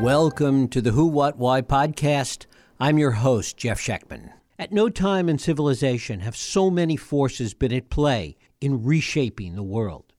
Welcome to the Who, What, Why podcast. I'm your host, Jeff Schechtman. At no time in civilization have so many forces been at play in reshaping the world.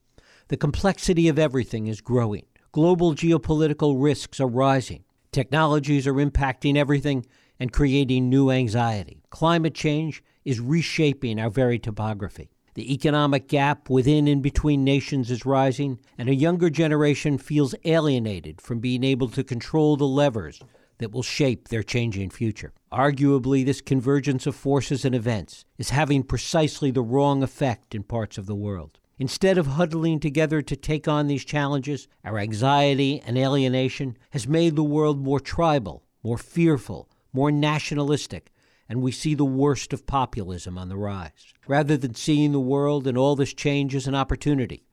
The complexity of everything is growing. Global geopolitical risks are rising. Technologies are impacting everything and creating new anxiety. Climate change is reshaping our very topography. The economic gap within and between nations is rising, and a younger generation feels alienated from being able to control the levers that will shape their changing future. Arguably, this convergence of forces and events is having precisely the wrong effect in parts of the world. Instead of huddling together to take on these challenges, our anxiety and alienation has made the world more tribal, more fearful, more nationalistic, and we see the worst of populism on the rise. Rather than seeing the world and all this change as an opportunity,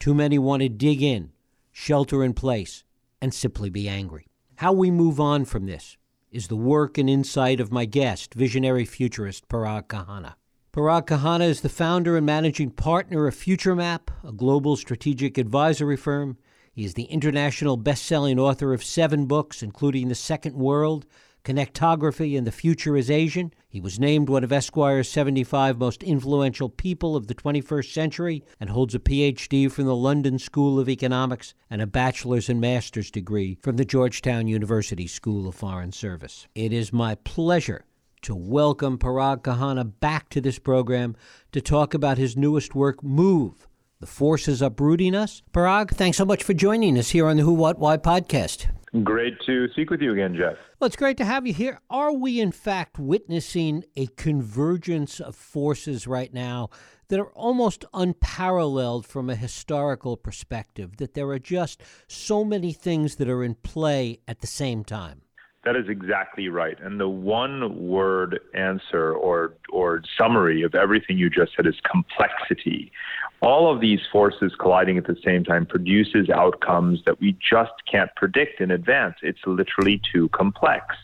too many want to dig in, shelter in place, and simply be angry. How we move on from this is the work and insight of my guest, visionary futurist Parag Khanna. Parag Khanna is the founder and managing partner of FutureMap, a global strategic advisory firm. He is the international best-selling author of seven books, including The Second World, Connectography and the Future is Asian. He was named one of Esquire's 75 most influential people of the 21st century and holds a PhD from the London School of Economics and a bachelor's and master's degree from the Georgetown University School of Foreign Service. It is my pleasure to welcome Parag Khanna back to this program to talk about his newest work, Move. The forces uprooting us. Parag, thanks so much for joining us here on the Who, What, Why podcast. Great to speak with you again, Jeff. Well, it's great to have you here. Are we, in fact, witnessing a convergence of forces right now that are almost unparalleled from a historical perspective? That there are just so many things that are in play at the same time? That is exactly right. And the one word answer or, or summary of everything you just said is complexity. All of these forces colliding at the same time produces outcomes that we just can't predict in advance. It's literally too complex.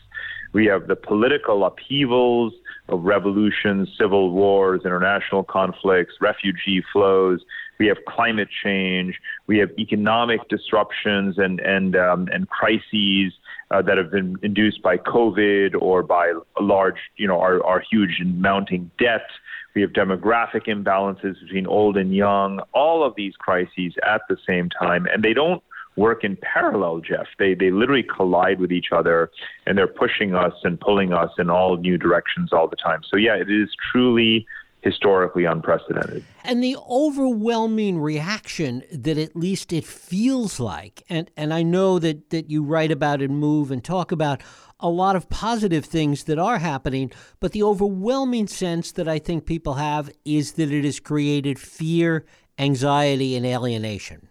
We have the political upheavals of revolutions, civil wars, international conflicts, refugee flows. We have climate change. We have economic disruptions and and um, and crises uh, that have been induced by COVID or by large, you know, our, our huge and mounting debt. We have demographic imbalances between old and young, all of these crises at the same time, and they don't work in parallel, Jeff. They they literally collide with each other, and they're pushing us and pulling us in all new directions all the time. So yeah, it is truly historically unprecedented. And the overwhelming reaction that at least it feels like, and, and I know that, that you write about and move and talk about a lot of positive things that are happening, but the overwhelming sense that I think people have is that it has created fear, anxiety, and alienation.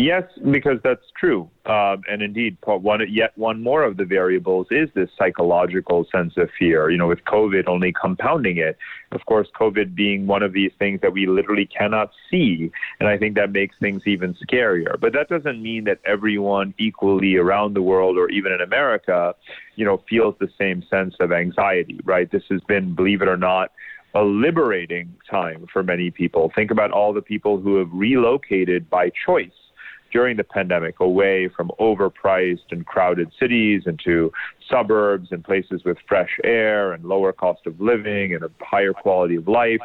Yes, because that's true. Uh, and indeed, one, yet one more of the variables is this psychological sense of fear, you know, with COVID only compounding it. Of course, COVID being one of these things that we literally cannot see. And I think that makes things even scarier. But that doesn't mean that everyone equally around the world or even in America, you know, feels the same sense of anxiety, right? This has been, believe it or not, a liberating time for many people. Think about all the people who have relocated by choice during the pandemic away from overpriced and crowded cities into suburbs and places with fresh air and lower cost of living and a higher quality of life.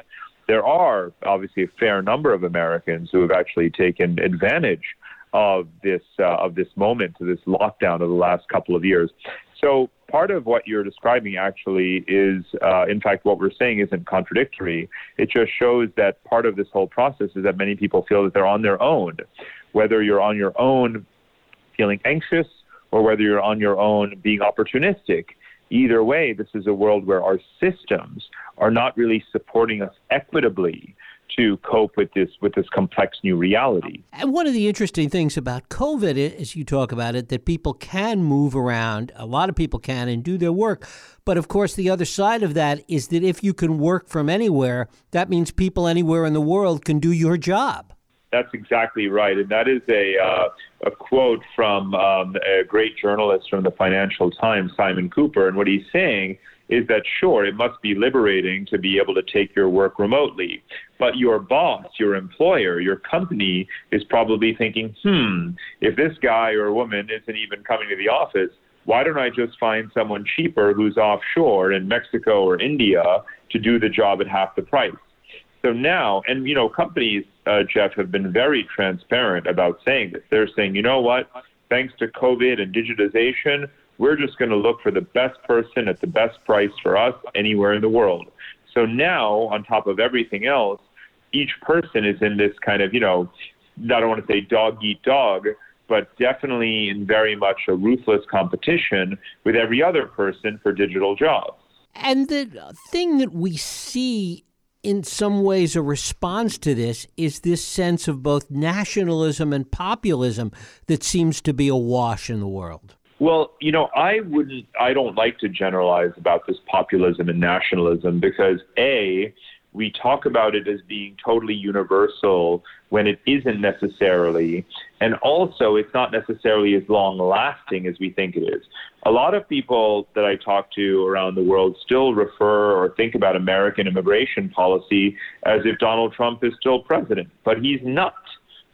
There are obviously a fair number of Americans who have actually taken advantage of this uh, of this moment, this lockdown of the last couple of years. So part of what you're describing actually is, uh, in fact, what we're saying isn't contradictory. It just shows that part of this whole process is that many people feel that they're on their own, whether you're on your own feeling anxious or whether you're on your own being opportunistic. Either way, this is a world where our systems are not really supporting us equitably to cope with this with this complex new reality. And one of the interesting things about COVID, as you talk about it, that people can move around. A lot of people can and do their work. But of course, the other side of that is that if you can work from anywhere, that means people anywhere in the world can do your job. That's exactly right, and that is a uh, a quote from um, a great journalist from the Financial Times, Simon Kuper, and what he's saying is that sure, it must be liberating to be able to take your work remotely, but your boss, your employer, your company is probably thinking, hmm, if this guy or woman isn't even coming to the office, why don't I just find someone cheaper who's offshore in Mexico or India to do the job at half the price? So now, and you know, companies, uh, Jeff, have been very transparent about saying this. They're saying, you know what, thanks to COVID and digitization, we're just going to look for the best person at the best price for us anywhere in the world. So now, on top of everything else, each person is in this kind of, you know, I don't want to say dog eat dog, but definitely in very much a ruthless competition with every other person for digital jobs. And the thing that we see in some ways a response to this is this sense of both nationalism and populism that seems to be awash in the world. Well, you know, I wouldn't, I don't like to generalize about this populism and nationalism because A, we talk about it as being totally universal when it isn't necessarily. And also, it's not necessarily as long lasting as we think it is. A lot of people that I talk to around the world still refer or think about American immigration policy as if Donald Trump is still president, but he's not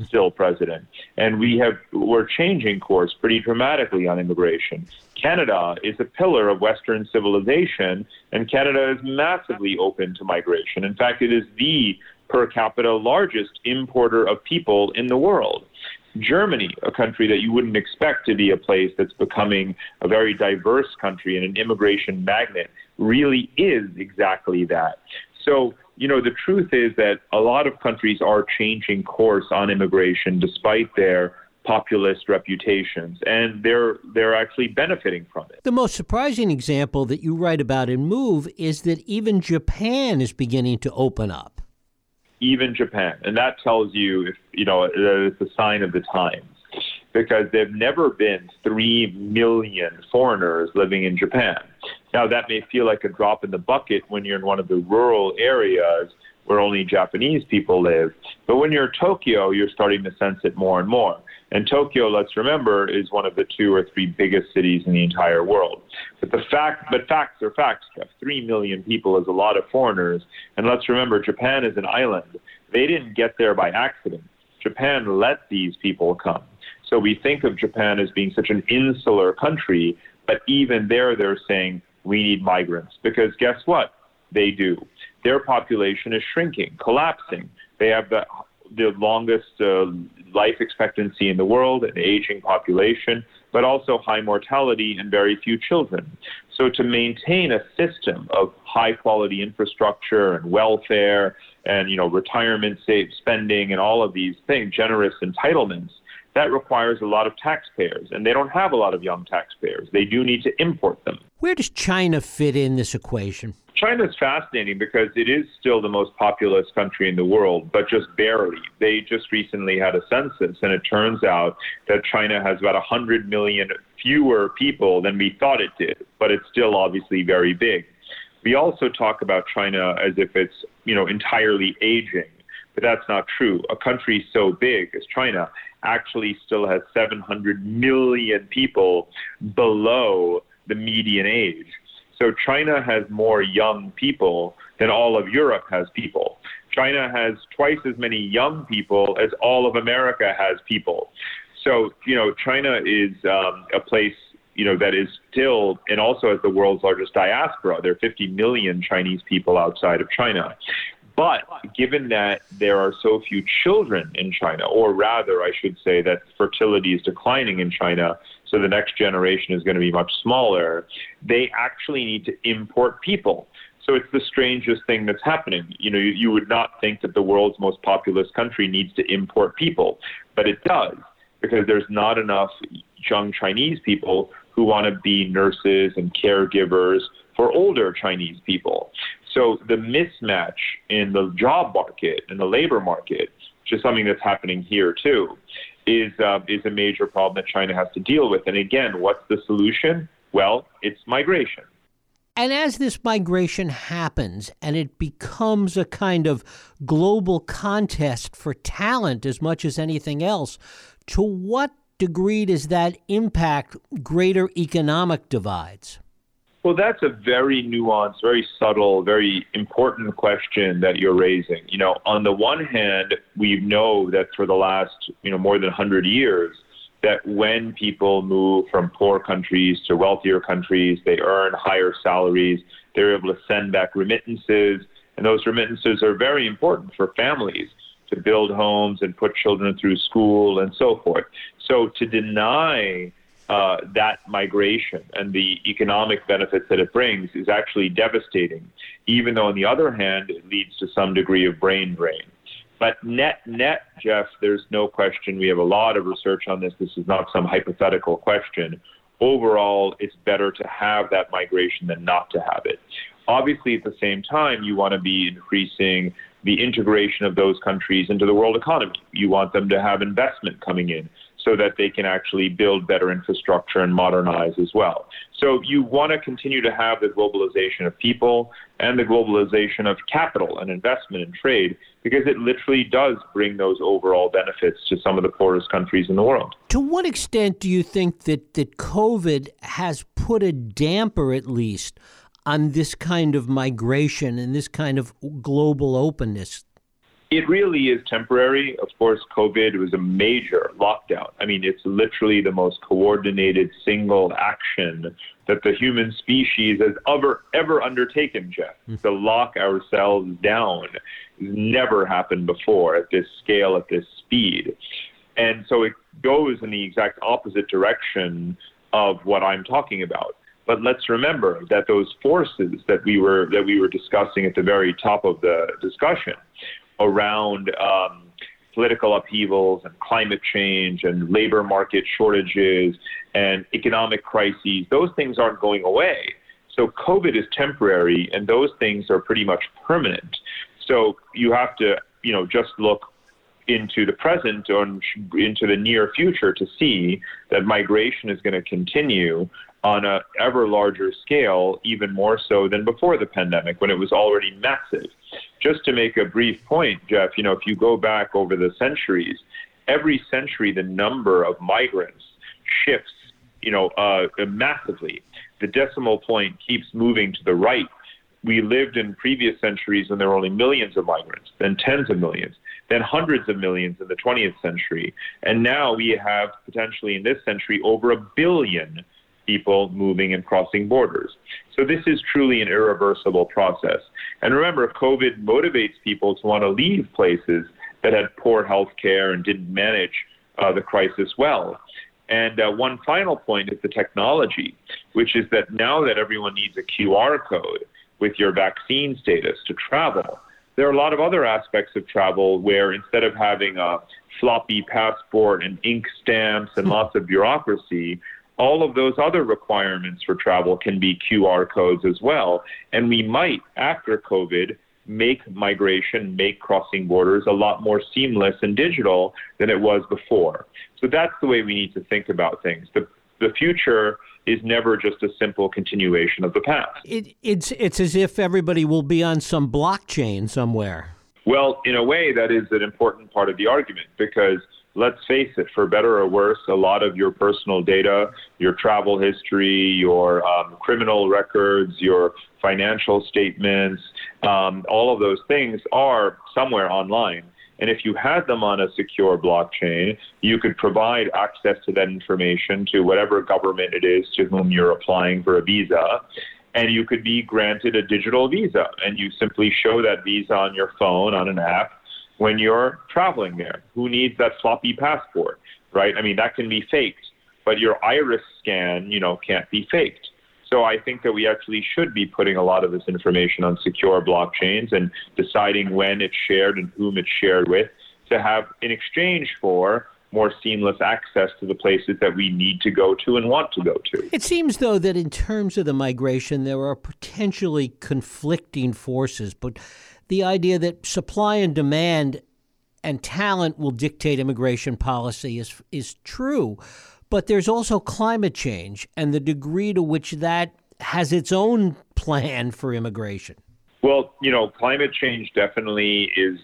still president. And we have we're changing course pretty dramatically on immigration. Canada is a pillar of Western civilization, and Canada is massively open to migration. In fact, it is the per capita largest importer of people in the world. Germany, a country that you wouldn't expect to be a place that's becoming a very diverse country and an immigration magnet, really is exactly that. So you know, the truth is that a lot of countries are changing course on immigration despite their populist reputations, and they're they're actually benefiting from it. The most surprising example that you write about in Move is that even Japan is beginning to open up. Even Japan, and that tells you if you know that it's a sign of the times because there've never been 3 million foreigners living in Japan. Now, that may feel like a drop in the bucket when you're in one of the rural areas where only Japanese people live. But when you're in Tokyo, you're starting to sense it more and more. And Tokyo, let's remember, is one of the two or three biggest cities in the entire world. But the fact, but facts are facts. Three million people is a lot of foreigners. And let's remember, Japan is an island. They didn't get there by accident. Japan let these people come. So we think of Japan as being such an insular country, but even there, they're saying we need migrants because guess what? They do. Their population is shrinking, collapsing. They have the the longest uh, life expectancy in the world, an aging population, but also high mortality and very few children. So to maintain a system of high quality infrastructure and welfare and you know retirement safe spending and all of these things, generous entitlements, that requires a lot of taxpayers, and they don't have a lot of young taxpayers. They do need to import them. Where does China fit in this equation? China is fascinating because it is still the most populous country in the world, but just barely. They just recently had a census, and it turns out that China has about 100 million fewer people than we thought it did, but it's still obviously very big. We also talk about China as if it's, you know, entirely aging, but that's not true. A country so big as China actually still has 700 million people below the median age. So China has more young people than all of Europe has people. China has twice as many young people as all of America has people. So, you know, China is um, a place, you know, that is still, and also has the world's largest diaspora. There are 50 million Chinese people outside of China. But given that there are so few children in China, or rather, I should say that fertility is declining in China, so the next generation is going to be much smaller, they actually need to import people. So it's the strangest thing that's happening. You know, you, you would not think that the world's most populous country needs to import people, but it does because there's not enough young Chinese people who want to be nurses and caregivers for older Chinese people. So the mismatch in the job market and the labor market, which is something that's happening here too, is uh, is a major problem that China has to deal with. And again, what's the solution? Well, it's migration. And as this migration happens and it becomes a kind of global contest for talent as much as anything else, to what degree does that impact greater economic divides? Well, that's a very nuanced, very subtle, very important question that you're raising. You know, on the one hand, we know that for the last, you know, more than 100 years, that when people move from poor countries to wealthier countries, they earn higher salaries, they're able to send back remittances, and those remittances are very important for families to build homes and put children through school and so forth. So to deny uh, that migration and the economic benefits that it brings is actually devastating, even though, on the other hand, it leads to some degree of brain drain. But net, net, Jeff, there's no question. We have a lot of research on this. This is not some hypothetical question. Overall, it's better to have that migration than not to have it. Obviously, at the same time, you want to be increasing the integration of those countries into the world economy. You want them to have investment coming in so that they can actually build better infrastructure and modernize as well. So you want to continue to have the globalization of people and the globalization of capital and investment and trade because it literally does bring those overall benefits to some of the poorest countries in the world. To what extent do you think that, that COVID has put a damper, at least, on this kind of migration and this kind of global openness? It really is temporary. Of course, COVID was a major lockdown. I mean, it's literally the most coordinated single action that the human species has ever ever undertaken, Jeff. Mm. To lock ourselves down never happened before at this scale, at this speed. And so it goes in the exact opposite direction of what I'm talking about. But let's remember that those forces that we were that we were discussing at the very top of the discussion around um, political upheavals and climate change and labor market shortages and economic crises, those things aren't going away. So COVID is temporary, and those things are pretty much permanent. So you have to, you know, just look into the present or into the near future to see that migration is going to continue on an ever larger scale, even more so than before the pandemic when it was already massive. Just to make a brief point, Jeff, you know, if you go back over the centuries, every century the number of migrants shifts, you know, uh, massively. The decimal point keeps moving to the right. We lived in previous centuries when there were only millions of migrants, then tens of millions, then hundreds of millions in the 20th century. And now we have potentially in this century over a billion people moving and crossing borders. So this is truly an irreversible process. And remember, COVID motivates people to want to leave places that had poor health care and didn't manage uh, the crisis well. And uh, one final point is the technology, which is that now that everyone needs a QR code with your vaccine status to travel, there are a lot of other aspects of travel where instead of having a floppy passport and ink stamps and lots of bureaucracy, all of those other requirements for travel can be QR codes as well. And we might, after COVID, make migration, make crossing borders a lot more seamless and digital than it was before. So that's the way we need to think about things. The, the future is never just a simple continuation of the past. It, it's, it's as if everybody will be on some blockchain somewhere. Well, in a way, that is an important part of the argument because – let's face it, for better or worse, a lot of your personal data, your travel history, your um, criminal records, your financial statements, um, all of those things are somewhere online. And if you had them on a secure blockchain, you could provide access to that information to whatever government it is to whom you're applying for a visa. And you could be granted a digital visa. And you simply show that visa on your phone on an app when you're traveling there. Who needs that sloppy passport, right? I mean, that can be faked, but your iris scan, you know, can't be faked. So I think that we actually should be putting a lot of this information on secure blockchains and deciding when it's shared and whom it's shared with to have in exchange for more seamless access to the places that we need to go to and want to go to. It seems, though, that in terms of the migration, there are potentially conflicting forces, but the idea that supply and demand and talent will dictate immigration policy is is true, but there's also climate change and the degree to which that has its own plan for immigration. Well, you know, climate change definitely is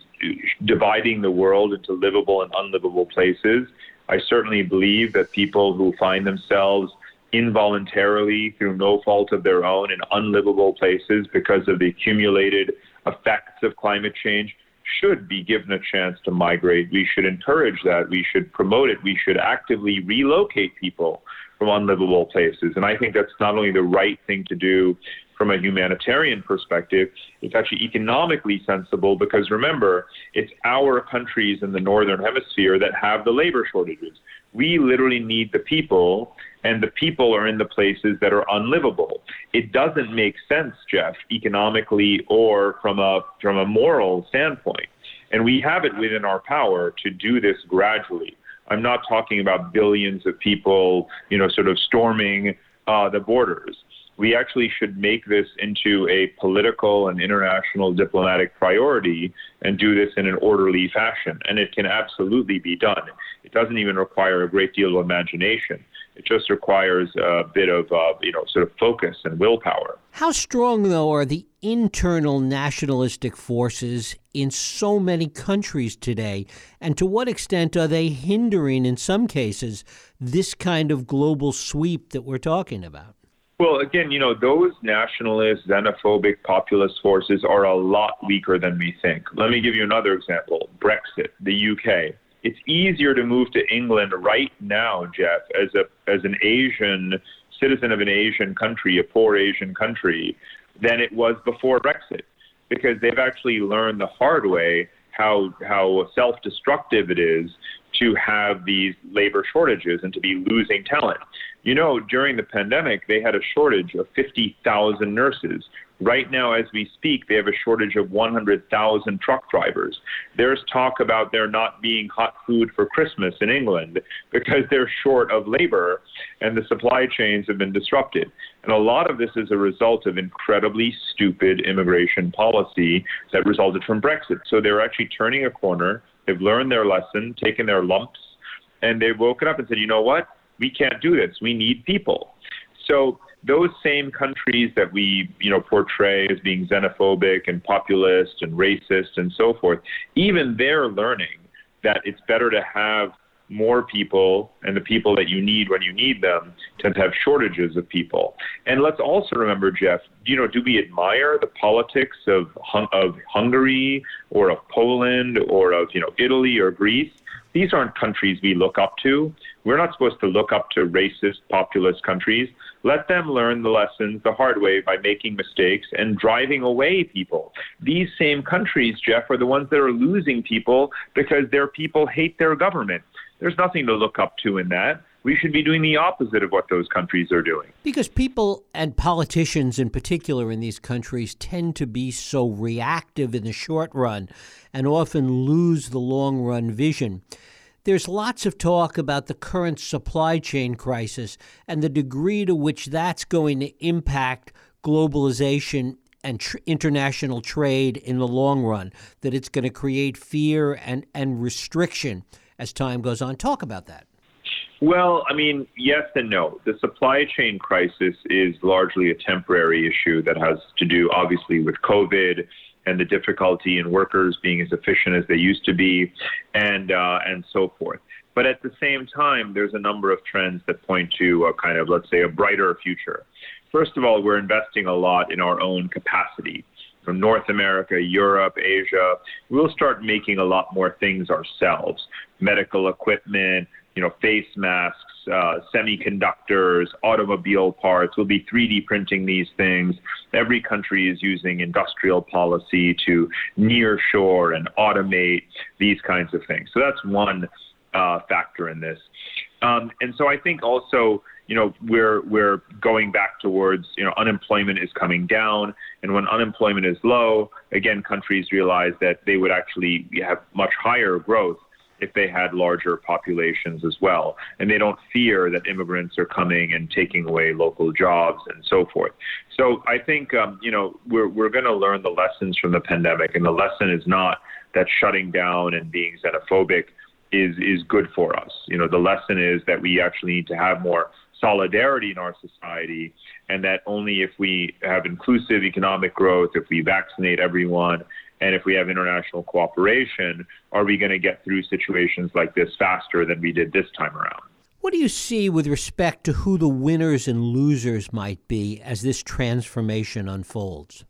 dividing the world into livable and unlivable places. I certainly believe that people who find themselves involuntarily, through no fault of their own, in unlivable places because of the accumulated effects of climate change should be given a chance to migrate. We should encourage that. We should promote it. We should actively relocate people from unlivable places. And I think that's not only the right thing to do from a humanitarian perspective, it's actually economically sensible because remember, it's our countries in the northern hemisphere that have the labor shortages. We literally need the people, and the people are in the places that are unlivable. It doesn't make sense, Jeff, economically or from a from a moral standpoint. And we have it within our power to do this gradually. I'm not talking about billions of people, you know, sort of storming uh, the borders we actually should make this into a political and international diplomatic priority and do this in an orderly fashion. And it can absolutely be done. It doesn't even require a great deal of imagination. It just requires a bit of, uh, you know, sort of focus and willpower. How strong, though, are the internal nationalistic forces in so many countries today? And to what extent are they hindering, in some cases, this kind of global sweep that we're talking about? Well, again, you know, those nationalist, xenophobic, populist forces are a lot weaker than we think. Let me give you another example Brexit, the UK. It's easier to move to England right now, Jeff, as, a, as an Asian citizen of an Asian country, a poor Asian country, than it was before Brexit, because they've actually learned the hard way how, how self destructive it is to have these labor shortages and to be losing talent. You know, during the pandemic, they had a shortage of 50,000 nurses. Right now, as we speak, they have a shortage of 100,000 truck drivers. There's talk about there not being hot food for Christmas in England because they're short of labor and the supply chains have been disrupted. And a lot of this is a result of incredibly stupid immigration policy that resulted from Brexit. So they're actually turning a corner. They've learned their lesson, taken their lumps, and they've woken up and said, you know what? we can't do this. We need people. So those same countries that we, you know, portray as being xenophobic and populist and racist and so forth, even they're learning that it's better to have more people and the people that you need when you need them tend to have shortages of people. And let's also remember, Jeff, you know, do we admire the politics of of Hungary or of Poland or of you know Italy or Greece? These aren't countries we look up to. We're not supposed to look up to racist, populist countries. Let them learn the lessons the hard way by making mistakes and driving away people. These same countries, Jeff, are the ones that are losing people because their people hate their government. There's nothing to look up to in that we should be doing the opposite of what those countries are doing. Because people and politicians in particular in these countries tend to be so reactive in the short run and often lose the long run vision. There's lots of talk about the current supply chain crisis and the degree to which that's going to impact globalization and tr- international trade in the long run, that it's going to create fear and, and restriction as time goes on. Talk about that. Well, I mean, yes and no. The supply chain crisis is largely a temporary issue that has to do, obviously, with COVID and the difficulty in workers being as efficient as they used to be, and uh, and so forth. But at the same time, there's a number of trends that point to a kind of, let's say, a brighter future. First of all, we're investing a lot in our own capacity from North America, Europe, Asia. We'll start making a lot more things ourselves medical equipment, you know, face masks, uh, semiconductors, automobile parts. We'll be 3D printing these things. Every country is using industrial policy to nearshore and automate these kinds of things. So that's one uh, factor in this. Um, and so I think also, you know, we're we're going back towards, you know, unemployment is coming down, and when unemployment is low, again, countries realize that they would actually have much higher growth if they had larger populations as well. And they don't fear that immigrants are coming and taking away local jobs and so forth. So I think, um, you know, we're, we're going to learn the lessons from the pandemic. And the lesson is not that shutting down and being xenophobic is, is good for us. You know, the lesson is that we actually need to have more solidarity in our society, and that only if we have inclusive economic growth, if we vaccinate everyone, and if we have international cooperation, are we going to get through situations like this faster than we did this time around? What do you see with respect to who the winners and losers might be as this transformation unfolds?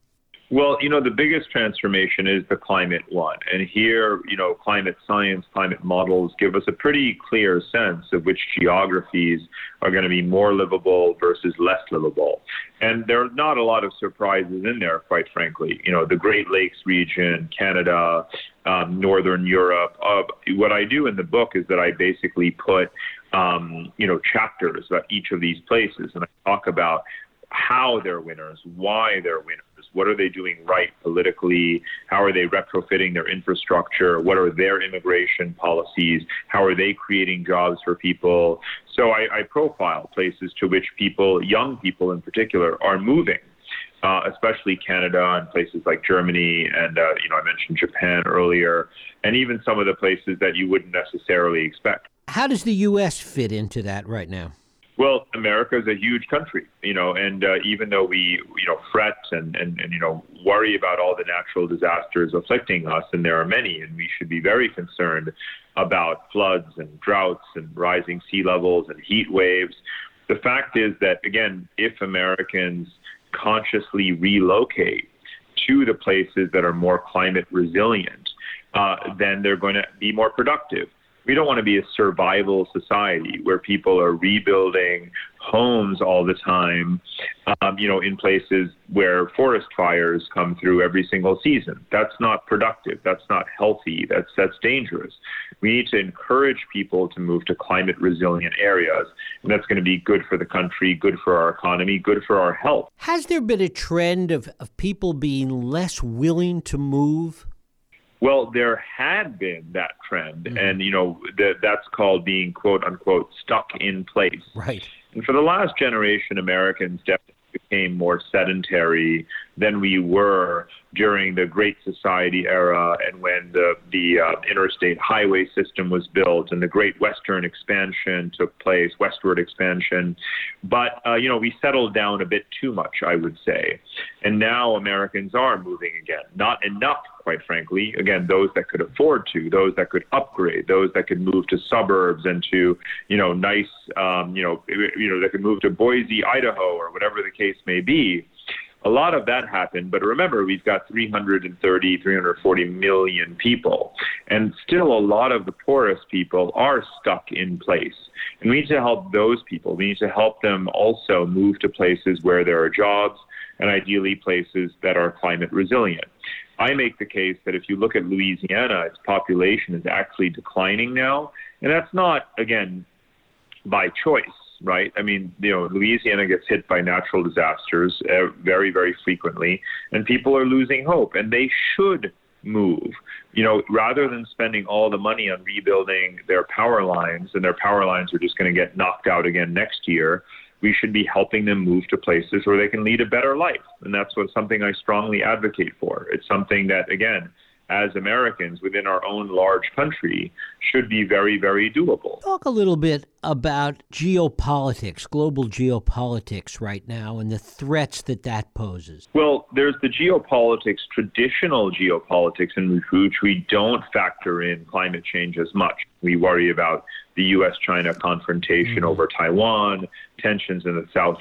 Well, you know, the biggest transformation is the climate one. And here, you know, climate science, climate models give us a pretty clear sense of which geographies are going to be more livable versus less livable. And there are not a lot of surprises in there, quite frankly. You know, the Great Lakes region, Canada, um, Northern Europe. Uh, what I do in the book is that I basically put, um, you know, chapters about each of these places, and I talk about how they're winners, why they're winners, what are they doing right politically, how are they retrofitting their infrastructure, what are their immigration policies, how are they creating jobs for people. So I, I profile places to which people, young people in particular, are moving. Uh, especially Canada and places like Germany, and uh, you know I mentioned Japan earlier, and even some of the places that you wouldn't necessarily expect. How does the U.S. fit into that right now? Well, America is a huge country, you know, and uh, even though we, you know, fret and, and, and, you know, worry about all the natural disasters afflicting us, and there are many, and we should be very concerned about floods and droughts and rising sea levels and heat waves. The fact is that, again, if Americans consciously relocate to the places that are more climate resilient, uh, then they're going to be more productive we don't want to be a survival society where people are rebuilding homes all the time, um, you know, in places where forest fires come through every single season. That's not productive. That's not healthy. That's that's dangerous. We need to encourage people to move to climate resilient areas, and that's going to be good for the country, good for our economy, good for our health. Has there been a trend of, of people being less willing to move? Well, there had been that trend, mm-hmm. and you know that that's called being quote unquote stuck in place. Right. And for the last generation, Americans definitely became more sedentary than we were during the Great Society era and when the, the uh, interstate highway system was built and the Great Western expansion took place, westward expansion. But, uh, you know, we settled down a bit too much, I would say. And now Americans are moving again. Not enough, quite frankly. Again, those that could afford to, those that could upgrade, those that could move to suburbs and to, you know, nice, um, you know, you know, that could move to Boise, Idaho, or whatever the case may be a lot of that happened, but remember, we've got 330, 340 million people, and still a lot of the poorest people are stuck in place. And we need to help those people. We need to help them also move to places where there are jobs and ideally places that are climate resilient. I make the case that if you look at Louisiana, its population is actually declining now. And that's not, again, by choice right? I mean, you know, Louisiana gets hit by natural disasters uh, very, very frequently, and people are losing hope, and they should move. You know, rather than spending all the money on rebuilding their power lines, and their power lines are just going to get knocked out again next year, we should be helping them move to places where they can lead a better life. And that's what something I strongly advocate for. It's something that, again, as Americans within our own large country should be very, very doable. Talk a little bit about geopolitics, global geopolitics right now, and the threats that that poses. Well, there's the geopolitics, traditional geopolitics, in which we don't factor in climate change as much. We worry about the U.S. China confrontation mm-hmm. over Taiwan, tensions in the South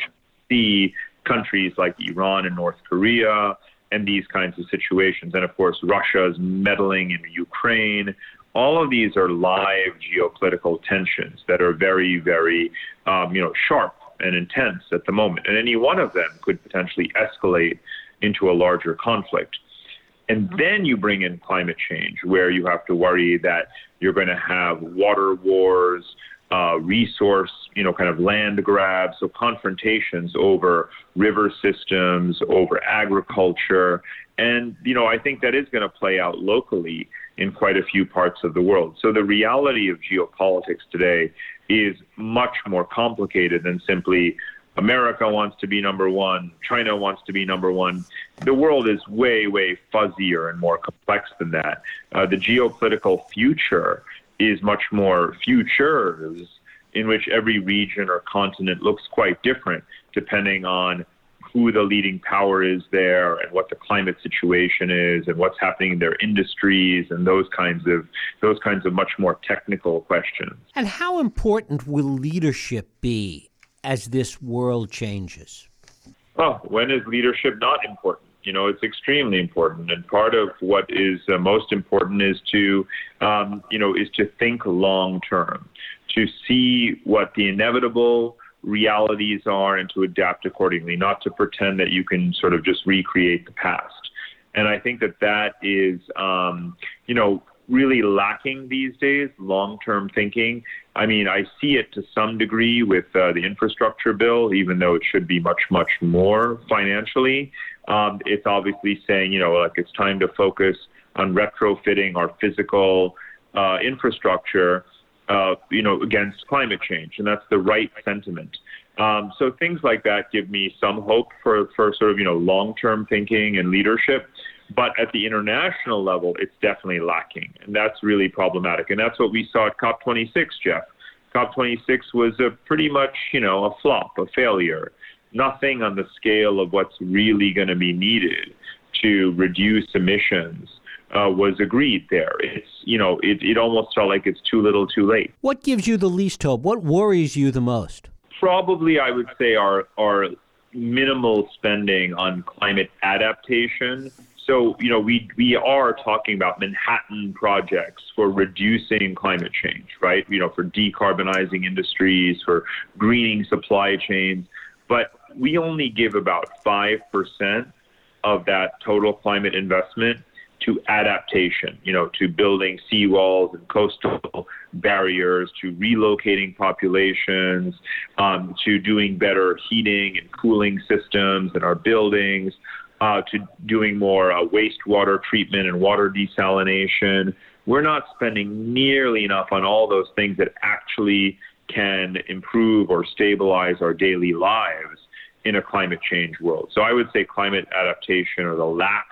Sea, countries like Iran and North Korea and these kinds of situations. And of course, Russia's meddling in Ukraine. All of these are live geopolitical tensions that are very, very, um, you know, sharp and intense at the moment. And any one of them could potentially escalate into a larger conflict. And then you bring in climate change, where you have to worry that you're going to have water wars, uh, resource, you know, kind of land grabs, so confrontations over river systems, over agriculture. And, you know, I think that is going to play out locally in quite a few parts of the world. So the reality of geopolitics today is much more complicated than simply America wants to be number one, China wants to be number one. The world is way, way fuzzier and more complex than that. Uh, the geopolitical future is much more futures in which every region or continent looks quite different depending on who the leading power is there and what the climate situation is and what's happening in their industries and those kinds of those kinds of much more technical questions. And how important will leadership be as this world changes? Oh, when is leadership not important? You know, it's extremely important. And part of what is uh, most important is to, um, you know, is to think long term, to see what the inevitable realities are and to adapt accordingly, not to pretend that you can sort of just recreate the past. And I think that that is, um, you know, really lacking these days, long term thinking. I mean, I see it to some degree with uh, the infrastructure bill, even though it should be much, much more financially. Um, it's obviously saying, you know, like it's time to focus on retrofitting our physical uh, infrastructure, uh, you know, against climate change. And that's the right sentiment. Um, so things like that give me some hope for, for sort of, you know, long term thinking and leadership. But at the international level, it's definitely lacking. And that's really problematic. And that's what we saw at COP26, Jeff. COP26 was a pretty much, you know, a flop, a failure. Nothing on the scale of what's really going to be needed to reduce emissions uh, was agreed there. It's, you know, it, it almost felt like it's too little too late. What gives you the least hope? What worries you the most? Probably, I would say, our, our minimal spending on climate adaptation so, you know, we, we are talking about Manhattan projects for reducing climate change, right? You know, for decarbonizing industries, for greening supply chains. But we only give about 5% of that total climate investment to adaptation, you know, to building seawalls and coastal barriers, to relocating populations, um, to doing better heating and cooling systems in our buildings, uh, to doing more uh, wastewater treatment and water desalination. We're not spending nearly enough on all those things that actually can improve or stabilize our daily lives in a climate change world. So I would say climate adaptation or the lack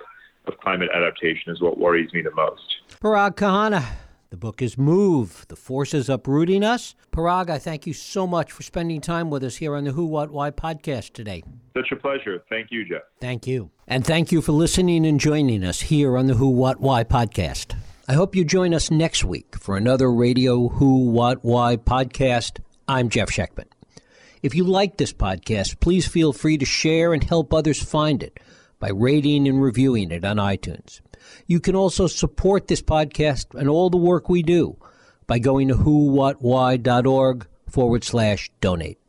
of climate adaptation is what worries me the most. Parag Khanna, the book is Move The Forces Uprooting Us. Parag, I thank you so much for spending time with us here on the Who, What, Why podcast today. Such a pleasure. Thank you, Jeff. Thank you. And thank you for listening and joining us here on the Who, What, Why podcast. I hope you join us next week for another Radio Who, What, Why podcast. I'm Jeff Schechtman. If you like this podcast, please feel free to share and help others find it by rating and reviewing it on iTunes. You can also support this podcast and all the work we do by going to whowhatwhy.org forward slash donate.